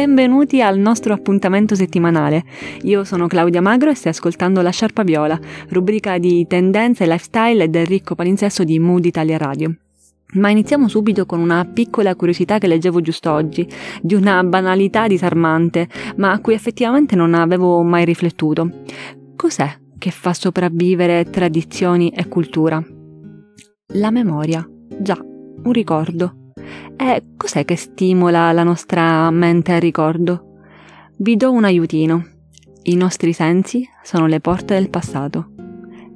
benvenuti al nostro appuntamento settimanale. Io sono Claudia Magro e stai ascoltando La Sciarpa Viola, rubrica di tendenze, lifestyle del ricco palinsesto di Mood Italia Radio. Ma iniziamo subito con una piccola curiosità che leggevo giusto oggi, di una banalità disarmante, ma a cui effettivamente non avevo mai riflettuto. Cos'è che fa sopravvivere tradizioni e cultura? La memoria, già, un ricordo. E cos'è che stimola la nostra mente al ricordo? Vi do un aiutino. I nostri sensi sono le porte del passato.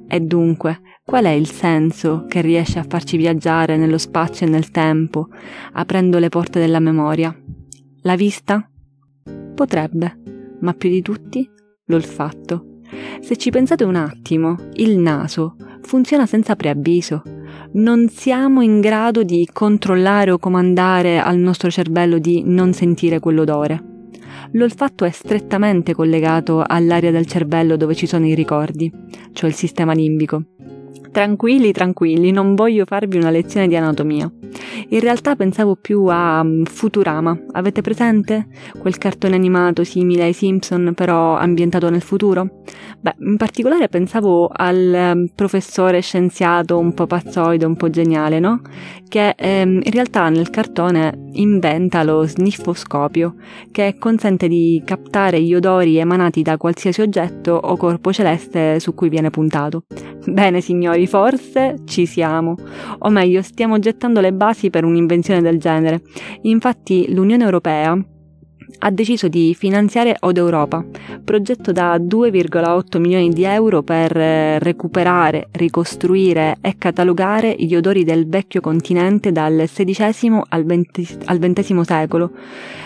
E dunque, qual è il senso che riesce a farci viaggiare nello spazio e nel tempo, aprendo le porte della memoria? La vista? Potrebbe, ma più di tutti l'olfatto. Se ci pensate un attimo, il naso funziona senza preavviso non siamo in grado di controllare o comandare al nostro cervello di non sentire quell'odore. L'olfatto è strettamente collegato all'area del cervello dove ci sono i ricordi, cioè il sistema limbico. Tranquilli, tranquilli, non voglio farvi una lezione di anatomia. In realtà pensavo più a mm, Futurama. Avete presente? Quel cartone animato simile ai Simpson, però ambientato nel futuro? Beh, in particolare pensavo al mm, professore scienziato un po' pazzoide, un po' geniale, no? Che ehm, in realtà nel cartone inventa lo sniffoscopio, che consente di captare gli odori emanati da qualsiasi oggetto o corpo celeste su cui viene puntato. Bene signori, forse ci siamo, o meglio stiamo gettando le basi per un'invenzione del genere. Infatti l'Unione Europea ha deciso di finanziare Od Europa, progetto da 2,8 milioni di euro per eh, recuperare, ricostruire e catalogare gli odori del vecchio continente dal XVI al XX secolo,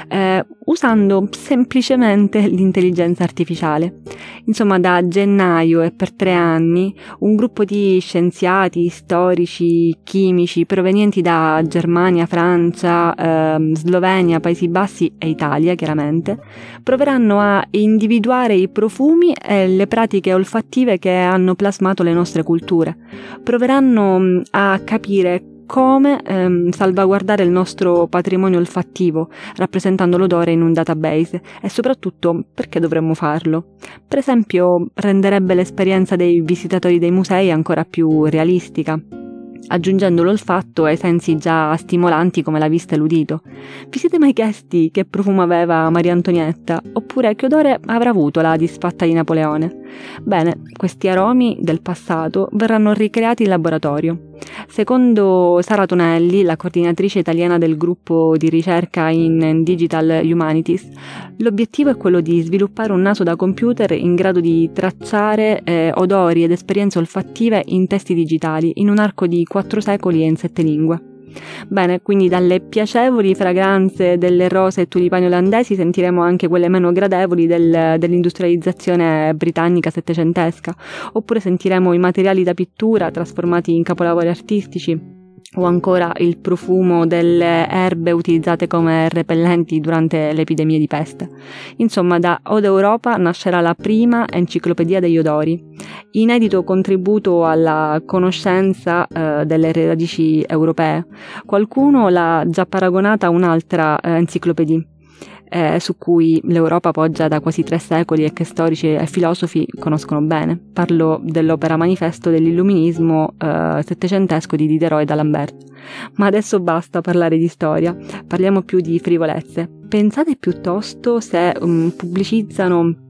eh, usando semplicemente l'intelligenza artificiale. Insomma, da gennaio e per tre anni un gruppo di scienziati, storici, chimici provenienti da Germania, Francia, eh, Slovenia, Paesi Bassi e Italia, chiaramente, proveranno a individuare i profumi e le pratiche olfattive che hanno plasmato le nostre culture. Proveranno mm, a capire come ehm, salvaguardare il nostro patrimonio olfattivo, rappresentando l'odore in un database e soprattutto perché dovremmo farlo. Per esempio, renderebbe l'esperienza dei visitatori dei musei ancora più realistica aggiungendo l'olfatto ai sensi già stimolanti come la vista e l'udito. Vi siete mai chiesti che profumo aveva Maria Antonietta? Oppure che odore avrà avuto la disfatta di Napoleone? Bene, questi aromi del passato verranno ricreati in laboratorio. Secondo Sara Tonelli, la coordinatrice italiana del gruppo di ricerca in Digital Humanities, l'obiettivo è quello di sviluppare un naso da computer in grado di tracciare eh, odori ed esperienze olfattive in testi digitali in un arco di quattro secoli e in sette lingue. Bene, quindi dalle piacevoli fragranze delle rose e tulipani olandesi sentiremo anche quelle meno gradevoli del, dell'industrializzazione britannica settecentesca, oppure sentiremo i materiali da pittura trasformati in capolavori artistici o ancora il profumo delle erbe utilizzate come repellenti durante le epidemie di peste. Insomma, da Ode Europa nascerà la prima enciclopedia degli odori, inedito contributo alla conoscenza eh, delle radici europee. Qualcuno l'ha già paragonata a un'altra eh, enciclopedia eh, su cui l'Europa poggia da quasi tre secoli e che storici e filosofi conoscono bene. Parlo dell'opera manifesto dell'illuminismo eh, settecentesco di Diderot e d'Alembert. Ma adesso basta parlare di storia, parliamo più di frivolezze. Pensate piuttosto se um, pubblicizzano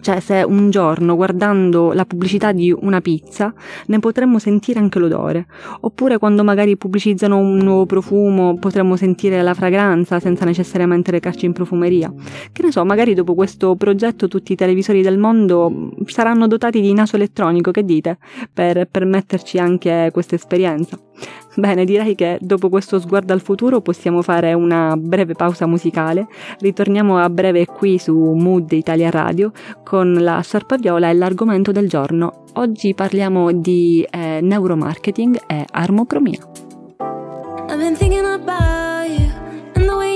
cioè, se un giorno guardando la pubblicità di una pizza ne potremmo sentire anche l'odore, oppure quando magari pubblicizzano un nuovo profumo potremmo sentire la fragranza senza necessariamente recarci in profumeria. Che ne so, magari dopo questo progetto tutti i televisori del mondo saranno dotati di naso elettronico, che dite? Per permetterci anche questa esperienza. Bene, direi che dopo questo sguardo al futuro possiamo fare una breve pausa musicale. Ritorniamo a breve qui su Mood Italia Radio con la sciarpa viola e l'argomento del giorno. Oggi parliamo di eh, neuromarketing e armocromia. I've been thinking about you and the way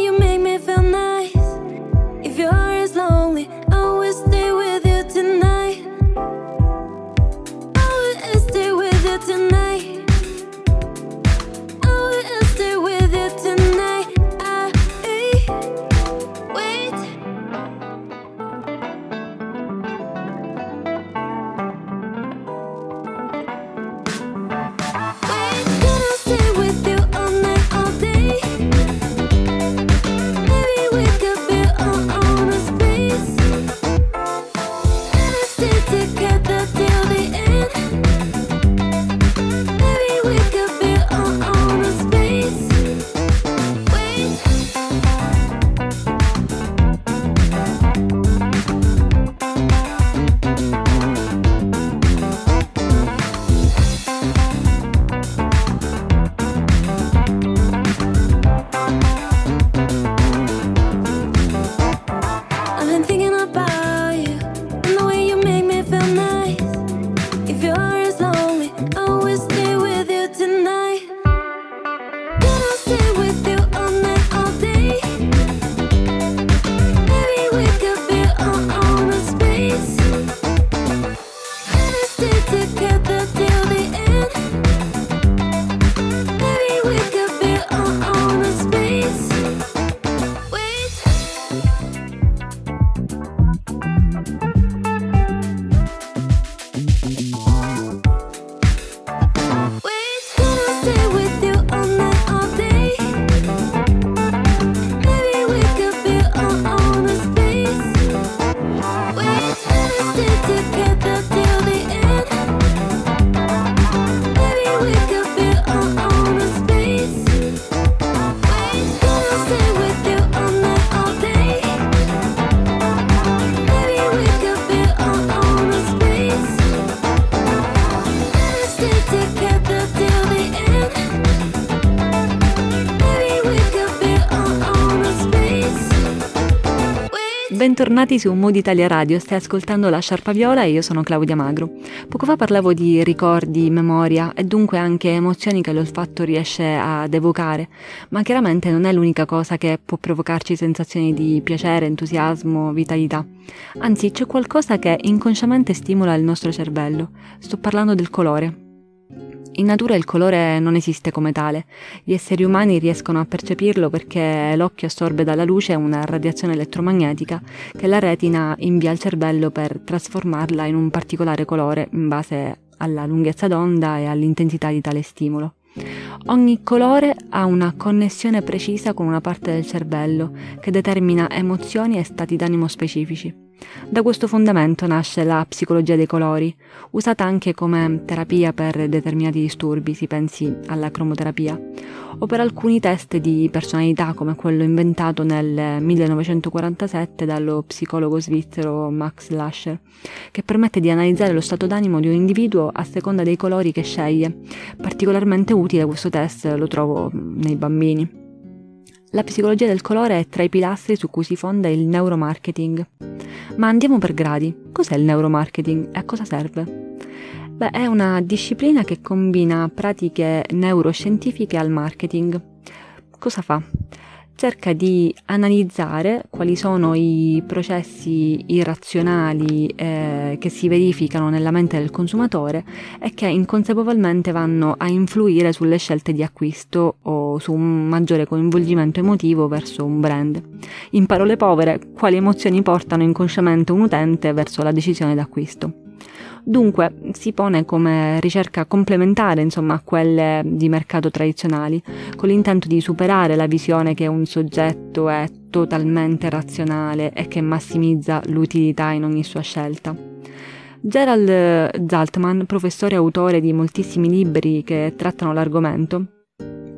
Bentornati su Mood Italia Radio, stai ascoltando la Sciarpa Viola e io sono Claudia Magro. Poco fa parlavo di ricordi, memoria e dunque anche emozioni che l'olfatto riesce ad evocare, ma chiaramente non è l'unica cosa che può provocarci sensazioni di piacere, entusiasmo, vitalità. Anzi, c'è qualcosa che inconsciamente stimola il nostro cervello. Sto parlando del colore. In natura il colore non esiste come tale, gli esseri umani riescono a percepirlo perché l'occhio assorbe dalla luce una radiazione elettromagnetica che la retina invia al cervello per trasformarla in un particolare colore in base alla lunghezza d'onda e all'intensità di tale stimolo. Ogni colore ha una connessione precisa con una parte del cervello che determina emozioni e stati d'animo specifici. Da questo fondamento nasce la psicologia dei colori, usata anche come terapia per determinati disturbi, si pensi alla cromoterapia, o per alcuni test di personalità come quello inventato nel 1947 dallo psicologo svizzero Max Lascher, che permette di analizzare lo stato d'animo di un individuo a seconda dei colori che sceglie. Particolarmente utile questo test lo trovo nei bambini. La psicologia del colore è tra i pilastri su cui si fonda il neuromarketing. Ma andiamo per gradi. Cos'è il neuromarketing e a cosa serve? Beh, è una disciplina che combina pratiche neuroscientifiche al marketing. Cosa fa? Cerca di analizzare quali sono i processi irrazionali eh, che si verificano nella mente del consumatore e che inconsapevolmente vanno a influire sulle scelte di acquisto o su un maggiore coinvolgimento emotivo verso un brand. In parole povere, quali emozioni portano inconsciamente un utente verso la decisione d'acquisto. Dunque si pone come ricerca complementare insomma, a quelle di mercato tradizionali, con l'intento di superare la visione che un soggetto è totalmente razionale e che massimizza l'utilità in ogni sua scelta. Gerald Zaltman, professore e autore di moltissimi libri che trattano l'argomento,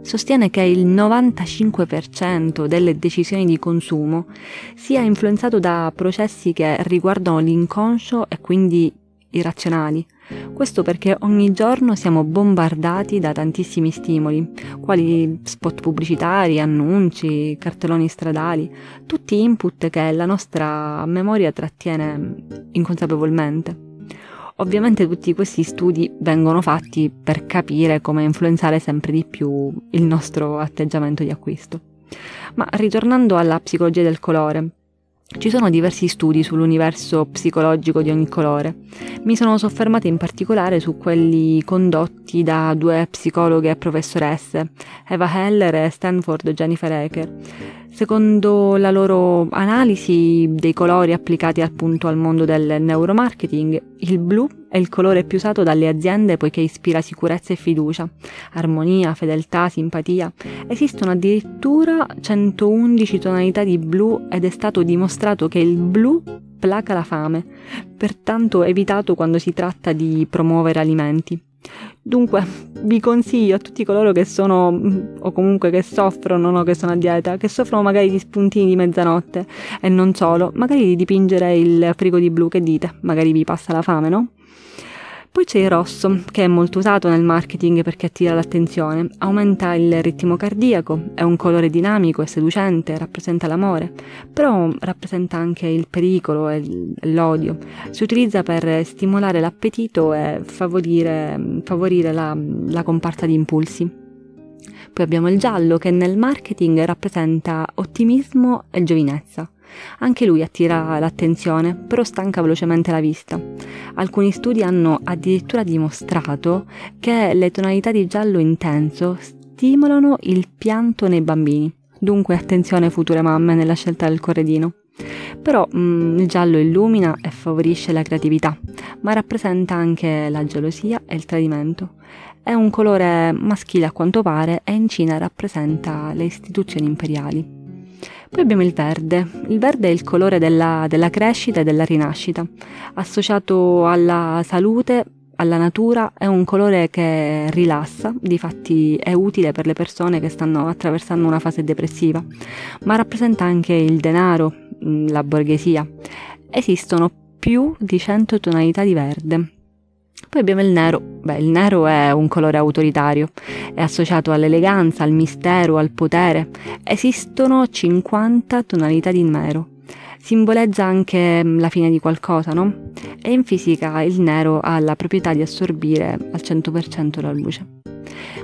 sostiene che il 95% delle decisioni di consumo sia influenzato da processi che riguardano l'inconscio e quindi irrazionali. Questo perché ogni giorno siamo bombardati da tantissimi stimoli, quali spot pubblicitari, annunci, cartelloni stradali, tutti input che la nostra memoria trattiene inconsapevolmente. Ovviamente tutti questi studi vengono fatti per capire come influenzare sempre di più il nostro atteggiamento di acquisto. Ma ritornando alla psicologia del colore, ci sono diversi studi sull'universo psicologico di ogni colore. Mi sono soffermata in particolare su quelli condotti da due psicologhe e professoresse, Eva Heller e Stanford Jennifer Ecker. Secondo la loro analisi dei colori applicati appunto al mondo del neuromarketing, il blu è il colore più usato dalle aziende poiché ispira sicurezza e fiducia, armonia, fedeltà, simpatia. Esistono addirittura 111 tonalità di blu ed è stato dimostrato che il blu placa la fame, pertanto evitato quando si tratta di promuovere alimenti. Dunque, vi consiglio a tutti coloro che sono, o comunque che soffrono, no, che sono a dieta, che soffrono magari di spuntini di mezzanotte e non solo, magari di dipingere il frigo di blu, che dite? Magari vi passa la fame, no? Poi c'è il rosso, che è molto usato nel marketing perché attira l'attenzione, aumenta il ritmo cardiaco, è un colore dinamico e seducente, rappresenta l'amore, però rappresenta anche il pericolo e l'odio. Si utilizza per stimolare l'appetito e favorire, favorire la, la comparsa di impulsi. Poi abbiamo il giallo che nel marketing rappresenta ottimismo e giovinezza. Anche lui attira l'attenzione, però stanca velocemente la vista. Alcuni studi hanno addirittura dimostrato che le tonalità di giallo intenso stimolano il pianto nei bambini. Dunque attenzione future mamme nella scelta del corredino. Però mm, il giallo illumina e favorisce la creatività, ma rappresenta anche la gelosia e il tradimento. È un colore maschile a quanto pare e in Cina rappresenta le istituzioni imperiali. Poi abbiamo il verde. Il verde è il colore della, della crescita e della rinascita. Associato alla salute, alla natura, è un colore che rilassa, difatti è utile per le persone che stanno attraversando una fase depressiva, ma rappresenta anche il denaro, la borghesia. Esistono più di 100 tonalità di verde. Poi abbiamo il nero. Beh, il nero è un colore autoritario, è associato all'eleganza, al mistero, al potere. Esistono 50 tonalità di nero. Simboleggia anche mm, la fine di qualcosa, no? E in fisica il nero ha la proprietà di assorbire al 100% la luce.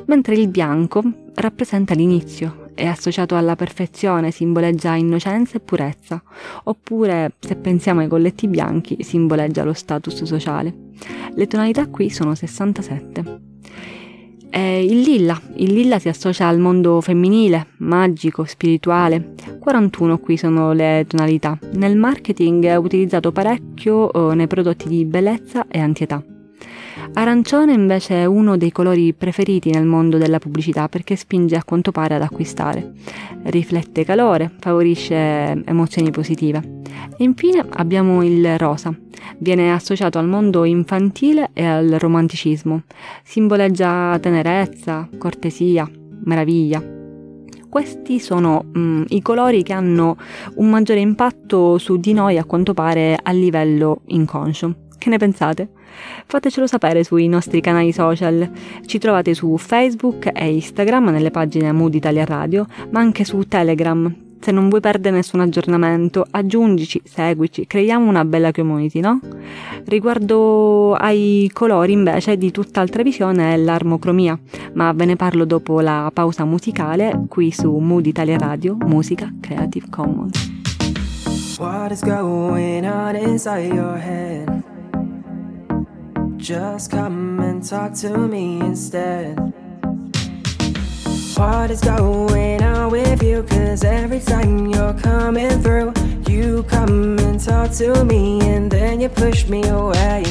Mentre il bianco rappresenta l'inizio, è associato alla perfezione, simboleggia innocenza e purezza, oppure se pensiamo ai colletti bianchi simboleggia lo status sociale. Le tonalità qui sono 67. E il lilla, il lilla si associa al mondo femminile, magico, spirituale. 41 qui sono le tonalità. Nel marketing è utilizzato parecchio eh, nei prodotti di bellezza e antietà. Arancione invece è uno dei colori preferiti nel mondo della pubblicità perché spinge a quanto pare ad acquistare. Riflette calore, favorisce emozioni positive. E infine abbiamo il rosa. Viene associato al mondo infantile e al romanticismo. Simboleggia tenerezza, cortesia, meraviglia. Questi sono mm, i colori che hanno un maggiore impatto su di noi a quanto pare a livello inconscio. Che ne pensate? Fatecelo sapere sui nostri canali social. Ci trovate su Facebook e Instagram nelle pagine Mood Italia Radio, ma anche su Telegram. Se non vuoi perdere nessun aggiornamento, aggiungici, seguici, creiamo una bella community, no? Riguardo ai colori invece di tutt'altra visione è l'armocromia, ma ve ne parlo dopo la pausa musicale qui su Mood Italia Radio, musica Creative Commons. What is going on inside your head? Just come and talk to me instead. What is going on with you? Cause every time you're coming through, you come and talk to me and then you push me away.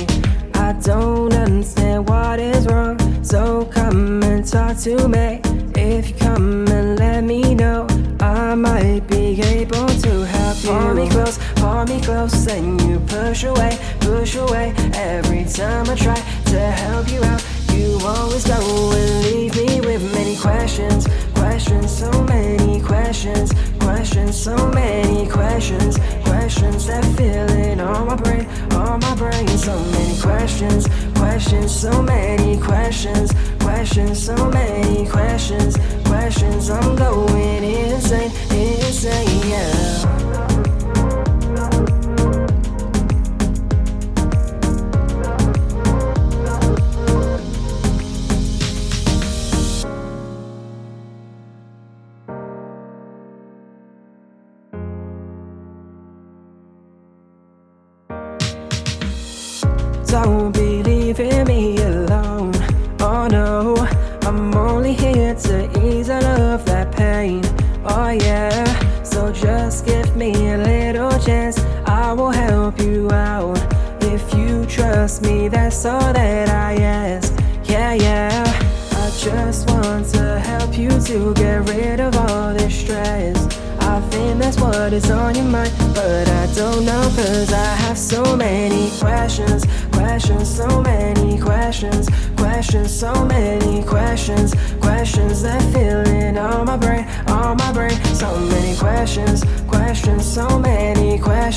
I don't understand what is wrong, so come and talk to me. If you come and let me know, I might be able to help. Pull me close, pull me close, and you push away, push away. Every time I try to help you out, you always go and leave me with many questions, questions, so many questions, questions, so many questions, questions that fill in all my brain, all my brain, so many questions, questions, so many questions, questions, so many questions, questions. I'm going insane, insane,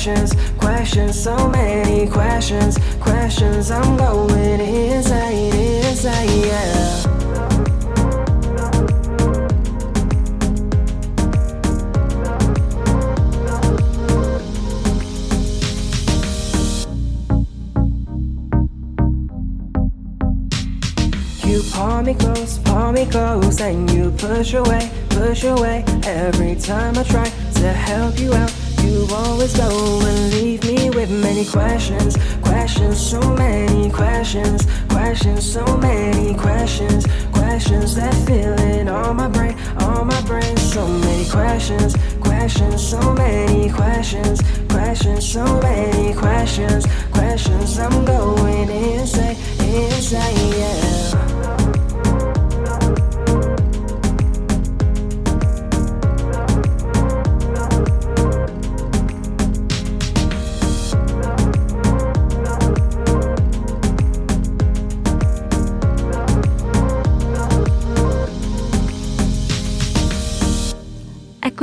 questions, questions, so many questions, questions. I'm going insane, insane, yeah. You pull me close, pull me close, and you push away, push away. Every time I try to help you out, you always go and leave me with many questions, questions, so many questions, questions, so many questions, questions that fill in all my brain, all my brain, so many questions, questions, so many questions, questions, so many questions, questions. I'm going insane, insane, yeah.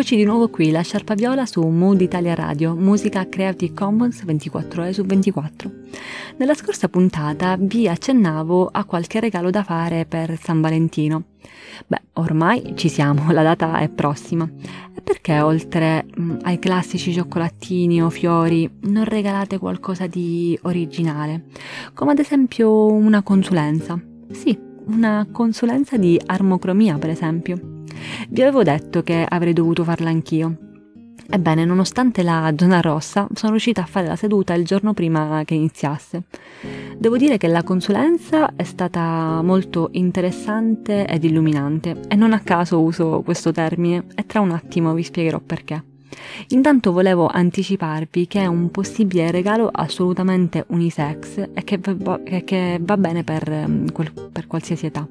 Eccoci di nuovo qui, la Sciarpa Viola su Mood Italia Radio, musica Creative Commons 24 ore su 24. Nella scorsa puntata vi accennavo a qualche regalo da fare per San Valentino. Beh, ormai ci siamo, la data è prossima. E perché oltre mh, ai classici cioccolatini o fiori non regalate qualcosa di originale? Come ad esempio una consulenza. Sì, una consulenza di armocromia, per esempio. Vi avevo detto che avrei dovuto farla anch'io. Ebbene, nonostante la zona rossa, sono riuscita a fare la seduta il giorno prima che iniziasse. Devo dire che la consulenza è stata molto interessante ed illuminante e non a caso uso questo termine e tra un attimo vi spiegherò perché. Intanto volevo anticiparvi che è un possibile regalo assolutamente unisex e che va, che va bene per, mm, per qualsiasi età.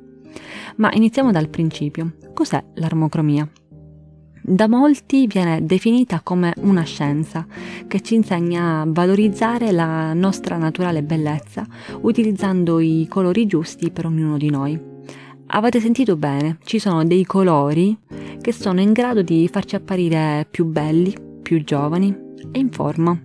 Ma iniziamo dal principio. Cos'è l'armocromia? Da molti viene definita come una scienza che ci insegna a valorizzare la nostra naturale bellezza utilizzando i colori giusti per ognuno di noi. Avete sentito bene, ci sono dei colori che sono in grado di farci apparire più belli, più giovani e in forma.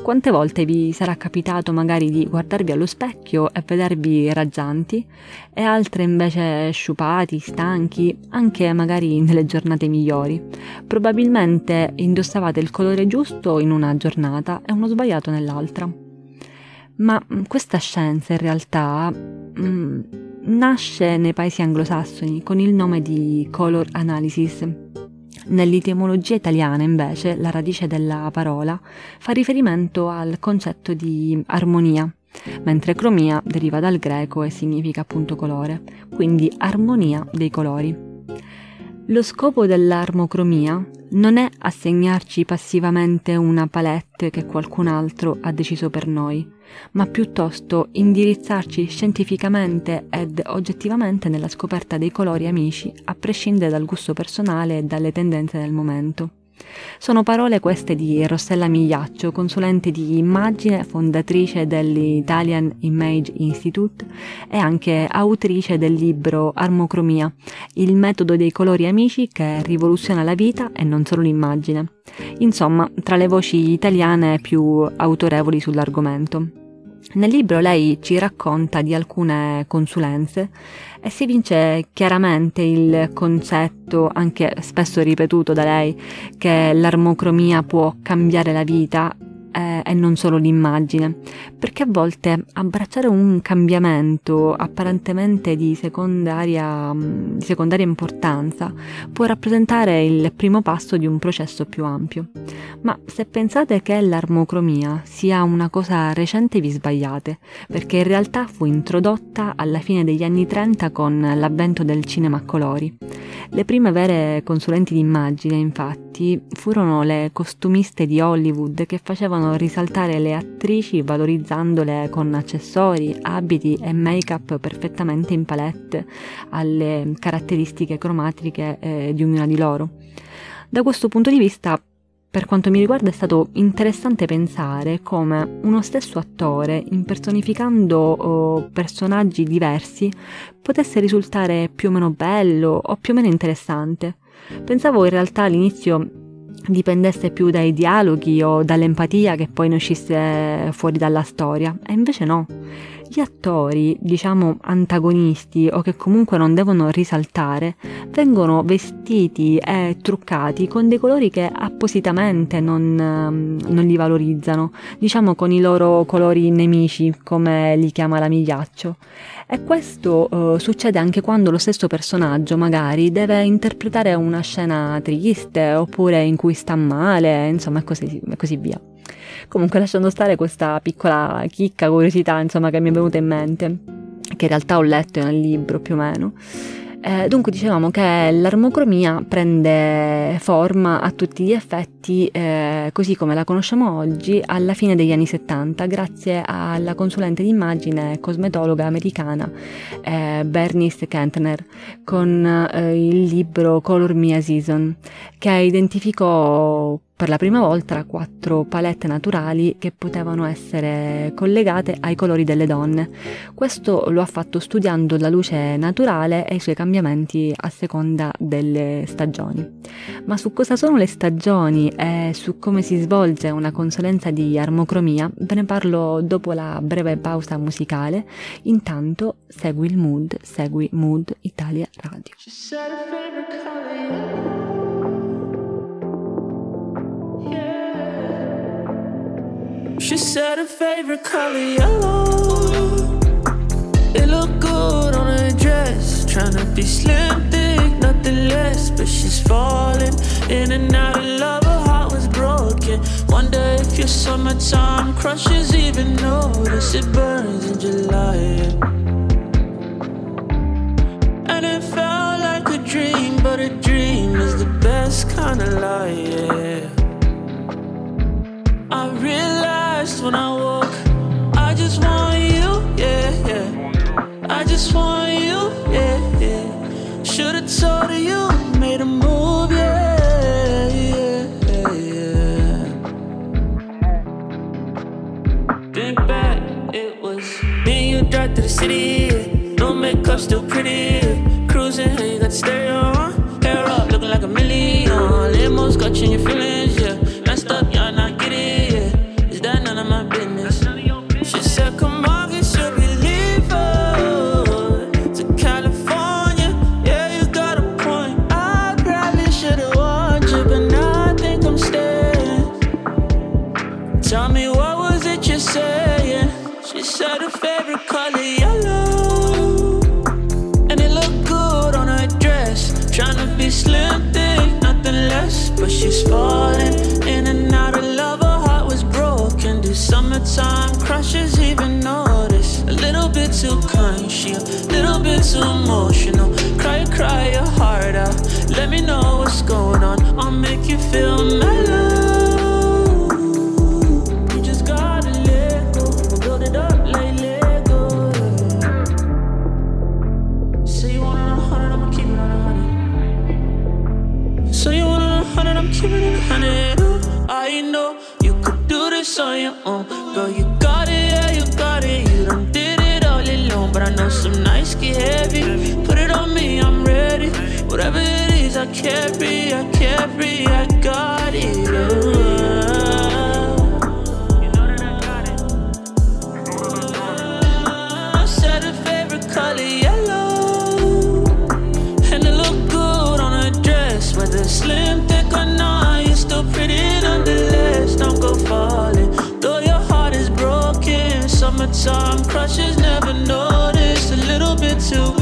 Quante volte vi sarà capitato magari di guardarvi allo specchio e vedervi raggianti e altre invece sciupati, stanchi, anche magari nelle giornate migliori? Probabilmente indossavate il colore giusto in una giornata e uno sbagliato nell'altra. Ma mm, questa scienza in realtà mm, nasce nei paesi anglosassoni con il nome di color analysis Nell'etimologia italiana, invece, la radice della parola fa riferimento al concetto di armonia, mentre cromia deriva dal greco e significa appunto colore, quindi armonia dei colori. Lo scopo dell'armocromia non è assegnarci passivamente una palette che qualcun altro ha deciso per noi, ma piuttosto indirizzarci scientificamente ed oggettivamente nella scoperta dei colori amici, a prescindere dal gusto personale e dalle tendenze del momento. Sono parole queste di Rossella Migliaccio, consulente di immagine, fondatrice dell'Italian Image Institute e anche autrice del libro Armocromia, il metodo dei colori amici che rivoluziona la vita e non solo l'immagine. Insomma, tra le voci italiane più autorevoli sull'argomento. Nel libro lei ci racconta di alcune consulenze e si vince chiaramente il concetto, anche spesso ripetuto da lei, che l'armocromia può cambiare la vita eh, e non solo l'immagine, perché a volte abbracciare un cambiamento apparentemente di secondaria, mm, di secondaria importanza può rappresentare il primo passo di un processo più ampio. Ma se pensate che l'armocromia sia una cosa recente vi sbagliate, perché in realtà fu introdotta alla fine degli anni 30 con l'avvento del cinema a colori. Le prime vere consulenti d'immagine, infatti, furono le costumiste di Hollywood che facevano risaltare le attrici valorizzandole con accessori, abiti e make-up perfettamente in palette alle caratteristiche cromatiche eh, di ognuna di loro. Da questo punto di vista, per quanto mi riguarda è stato interessante pensare come uno stesso attore, impersonificando oh, personaggi diversi, potesse risultare più o meno bello o più o meno interessante. Pensavo in realtà all'inizio dipendesse più dai dialoghi o dall'empatia che poi ne uscisse fuori dalla storia, e invece no gli attori, diciamo antagonisti o che comunque non devono risaltare, vengono vestiti e truccati con dei colori che appositamente non, ehm, non li valorizzano, diciamo con i loro colori nemici, come li chiama la Migliaccio. E questo uh, succede anche quando lo stesso personaggio magari deve interpretare una scena triste oppure in cui sta male, insomma, e così, così via. Comunque lasciando stare questa piccola chicca, curiosità, insomma, che mi è venuta in mente, che in realtà ho letto nel libro più o meno. Eh, dunque dicevamo che l'armocromia prende forma a tutti gli effetti eh, così come la conosciamo oggi alla fine degli anni 70 grazie alla consulente d'immagine cosmetologa americana eh, Bernice Kentner con eh, il libro Color Me a Season che identificò per la prima volta quattro palette naturali che potevano essere collegate ai colori delle donne. Questo lo ha fatto studiando la luce naturale e i suoi cambiamenti a seconda delle stagioni. Ma su cosa sono le stagioni e su come si svolge una consulenza di armocromia ve ne parlo dopo la breve pausa musicale. Intanto segui il mood, segui Mood Italia Radio. She said her favorite color yellow. It looked good on her dress. Trying to be slim, thick, nothing less. But she's falling in and out of love. Her heart was broken. Wonder if your summertime crushes even notice it burns in July. And it felt like a dream, but a dream is the best kind of lie. Yeah. I realized when I woke, I just want you, yeah, yeah. I just want you, yeah, yeah. Should've told you made a move, yeah, yeah. Think back, it was me and you drive to the city, no makeup, still pretty. Cruising, you got the stereo on, hair up, looking like a million. Limos got you in your feelings, this on your own. Girl, you got it, yeah, you got it. You done did it all alone. But I know some nights get heavy. Put it on me, I'm ready. Whatever it is, I carry, I carry, I got it. Oh. Summertime crushes never noticed. A little bit too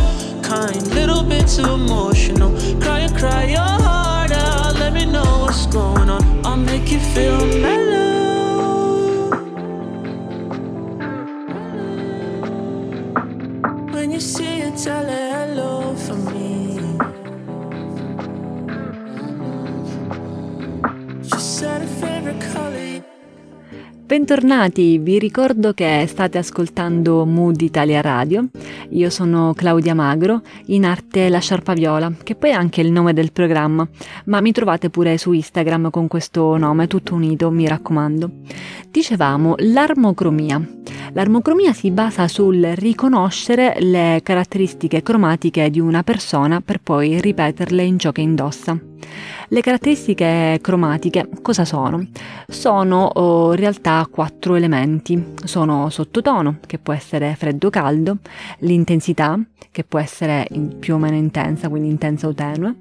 kind, little bit too emotional. Cry, cry your heart out. Let me know what's going on. I'll make you feel mellow. Bentornati, vi ricordo che state ascoltando Mood Italia Radio. Io sono Claudia Magro, in arte La Sciarpa Viola, che poi è anche il nome del programma, ma mi trovate pure su Instagram con questo nome, tutto unito, mi raccomando. Dicevamo l'armocromia. L'armocromia si basa sul riconoscere le caratteristiche cromatiche di una persona per poi ripeterle in ciò che indossa. Le caratteristiche cromatiche cosa sono? Sono oh, in realtà quattro elementi. Sono sottotono, che può essere freddo-caldo, l'intensità, che può essere più o meno intensa, quindi intensa o tenue,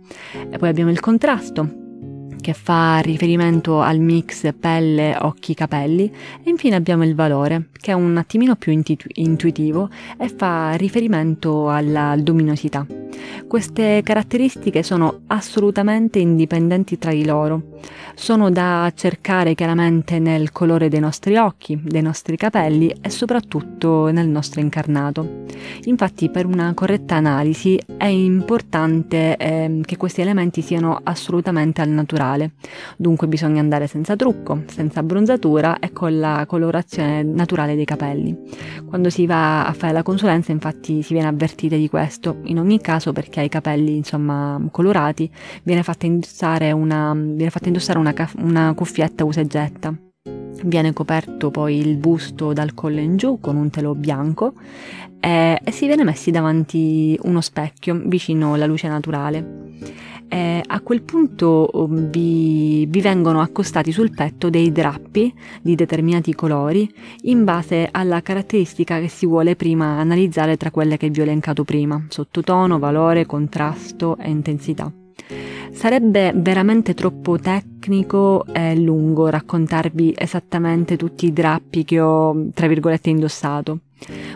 e poi abbiamo il contrasto, che fa riferimento al mix pelle, occhi, capelli e infine abbiamo il valore che è un attimino più intu- intuitivo e fa riferimento alla luminosità. Queste caratteristiche sono assolutamente indipendenti tra di loro. Sono da cercare chiaramente nel colore dei nostri occhi, dei nostri capelli e soprattutto nel nostro incarnato. Infatti per una corretta analisi è importante eh, che questi elementi siano assolutamente al naturale. Dunque bisogna andare senza trucco, senza abbronzatura e con la colorazione naturale dei capelli. Quando si va a fare la consulenza infatti si viene avvertite di questo. In ogni caso perché ha i capelli insomma colorati viene fatta indossare una, fatta indossare una, una cuffietta usa e getta. Viene coperto poi il busto dal collo in giù con un telo bianco e, e si viene messi davanti uno specchio vicino alla luce naturale. E a quel punto um, vi, vi, vengono accostati sul petto dei drappi di determinati colori in base alla caratteristica che si vuole prima analizzare tra quelle che vi ho elencato prima, sottotono, valore, contrasto e intensità. Sarebbe veramente troppo tecnico e lungo raccontarvi esattamente tutti i drappi che ho, tra virgolette, indossato,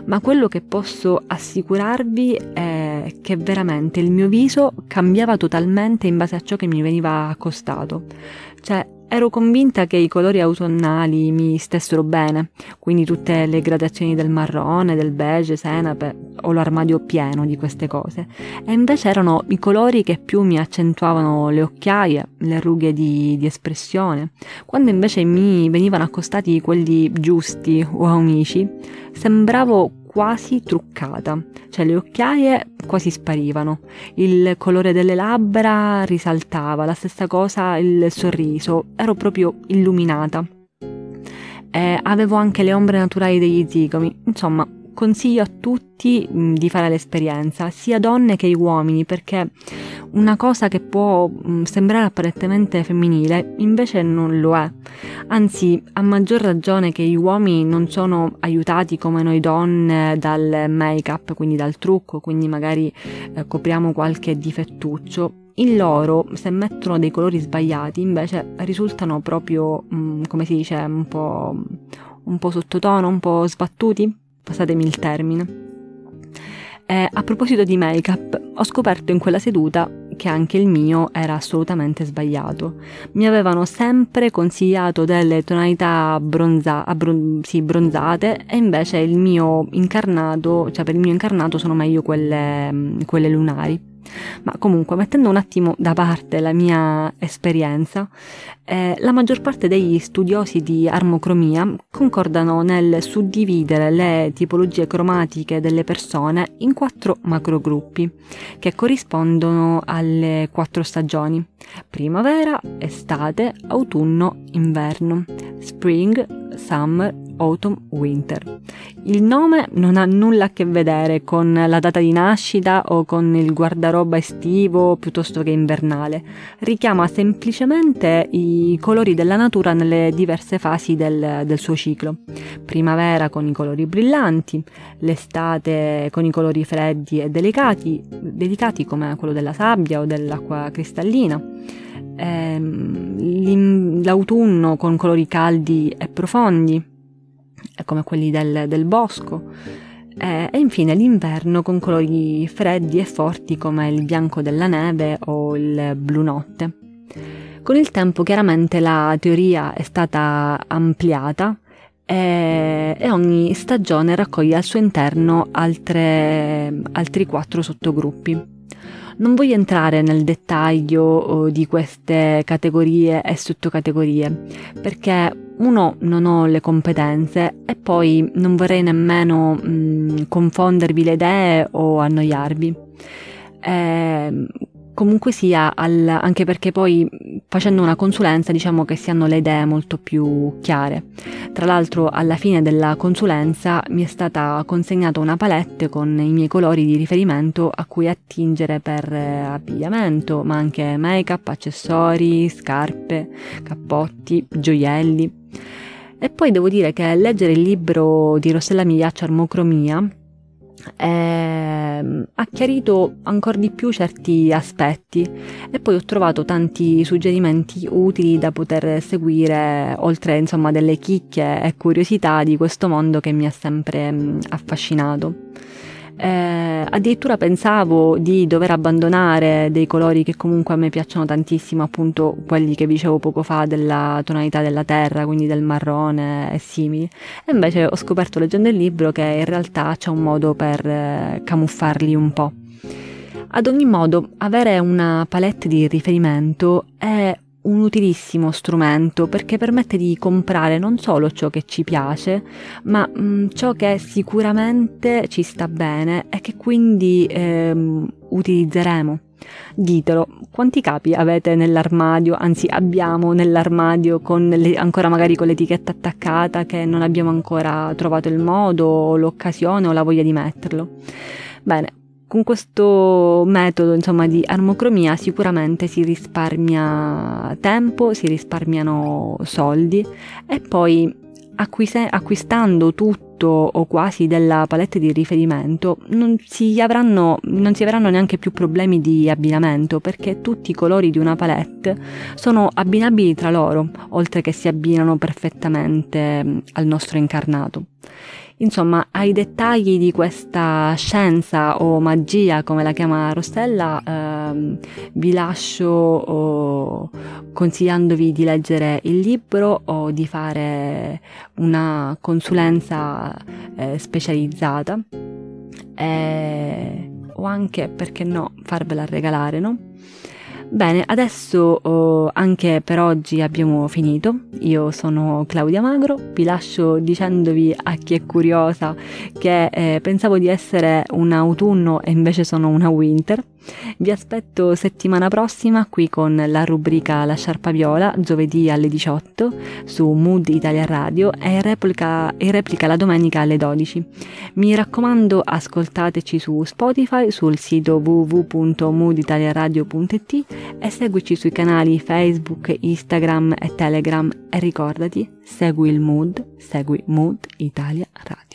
ma quello che posso assicurarvi è che veramente il mio viso cambiava totalmente in base a ciò che mi veniva accostato. Cioè, Ero convinta che i colori autunnali mi stessero bene, quindi tutte le gradazioni del marrone, del beige, senape, ho l'armadio pieno di queste cose, e invece erano i colori che più mi accentuavano le occhiaie, le rughe di, di espressione, quando invece mi venivano accostati quelli giusti o amici, sembravo quasi truccata, cioè le occhiaie quasi sparivano, il colore delle labbra risaltava, la stessa cosa il sorriso, ero proprio illuminata. E avevo anche le ombre naturali degli zigomi, insomma consiglio a tutti di fare l'esperienza, sia donne che uomini, perché una cosa che può sembrare apparentemente femminile invece non lo è. Anzi, a maggior ragione che gli uomini non sono aiutati come noi donne dal make-up, quindi dal trucco, quindi magari eh, copriamo qualche difettuccio. In loro, se mettono dei colori sbagliati, invece risultano proprio, come si dice, un po', un po' sottotono, un po' sbattuti passatemi il termine. Eh, a proposito di make-up, ho scoperto in quella seduta che anche il mio era assolutamente sbagliato. Mi avevano sempre consigliato delle tonalità bronza- abbron- sì, bronzate e invece il mio incarnato, cioè per il mio incarnato sono meglio quelle, quelle lunari. Ma comunque, mettendo un attimo da parte la mia esperienza, eh, la maggior parte degli studiosi di armocromia concordano nel suddividere le tipologie cromatiche delle persone in quattro macrogruppi, che corrispondono alle quattro stagioni: primavera, estate, autunno, inverno, spring, summer, autumn, winter. Il nome non ha nulla a che vedere con la data di nascita o con il guardaroba estivo piuttosto che invernale, richiama semplicemente i colori della natura nelle diverse fasi del, del suo ciclo. Primavera con i colori brillanti, l'estate con i colori freddi e delicati, delicati come quello della sabbia o dell'acqua cristallina, ehm, l'autunno con colori caldi e profondi, come quelli del, del bosco, e, e infine l'inverno con colori freddi e forti come il bianco della neve o il blu notte. Con il tempo chiaramente la teoria è stata ampliata e, e ogni stagione raccoglie al suo interno altre, altri quattro sottogruppi. Non voglio entrare nel dettaglio oh, di queste categorie e sottocategorie, perché uno non ho le competenze e poi non vorrei nemmeno mh, confondervi le idee o annoiarvi. Eh, comunque sia, al, anche perché poi facendo una consulenza diciamo che si hanno le idee molto più chiare. Tra l'altro alla fine della consulenza mi è stata consegnata una palette con i miei colori di riferimento a cui attingere per eh, abbigliamento, ma anche make-up, accessori, scarpe, cappotti, gioielli. E poi devo dire che leggere il libro di Rossella Migliaccio Armocromia eh, ha chiarito ancora di più certi aspetti e poi ho trovato tanti suggerimenti utili da poter seguire oltre insomma delle chicche e curiosità di questo mondo che mi ha sempre mh, affascinato. Eh, addirittura pensavo di dover abbandonare dei colori che comunque a me piacciono tantissimo, appunto quelli che dicevo poco fa della tonalità della terra, quindi del marrone e simili. E invece ho scoperto leggendo il libro che in realtà c'è un modo per eh, camuffarli un po'. Ad ogni modo, avere una palette di riferimento è un utilissimo strumento perché permette di comprare non solo ciò che ci piace, ma mh, mm, ciò che sicuramente ci sta bene e che quindi ehm, utilizzeremo. Ditelo, quanti capi avete nell'armadio, anzi abbiamo nell'armadio le, ancora magari con l'etichetta attaccata che non abbiamo ancora trovato il modo, l'occasione o la voglia di metterlo. Bene, con questo metodo insomma, di armocromia sicuramente si risparmia tempo, si risparmiano soldi e poi acquise- acquistando tutto o quasi della palette di riferimento non si, avranno, non si avranno neanche più problemi di abbinamento perché tutti i colori di una palette sono abbinabili tra loro oltre che si abbinano perfettamente mm, al nostro incarnato. Insomma, ai dettagli di questa scienza o magia, come la chiama Rostella, ehm, vi lascio oh, consigliandovi di leggere il libro o di fare una consulenza eh, specializzata eh, o anche, perché no, farvela regalare, no? Bene, adesso oh, anche per oggi abbiamo finito. Io sono Claudia Magro, vi lascio dicendovi a chi è curiosa che eh, pensavo di essere un autunno e invece sono una winter. Vi aspetto settimana prossima qui con la rubrica La Sciarpa Viola, giovedì alle 18 su Mood Italia Radio e replica, e replica la domenica alle 12. Mi raccomando, ascoltateci su Spotify, sul sito www.mooditaliaradio.it e seguici sui canali Facebook, Instagram e Telegram e ricordati, segui il Mood, segui Mood Italia Radio.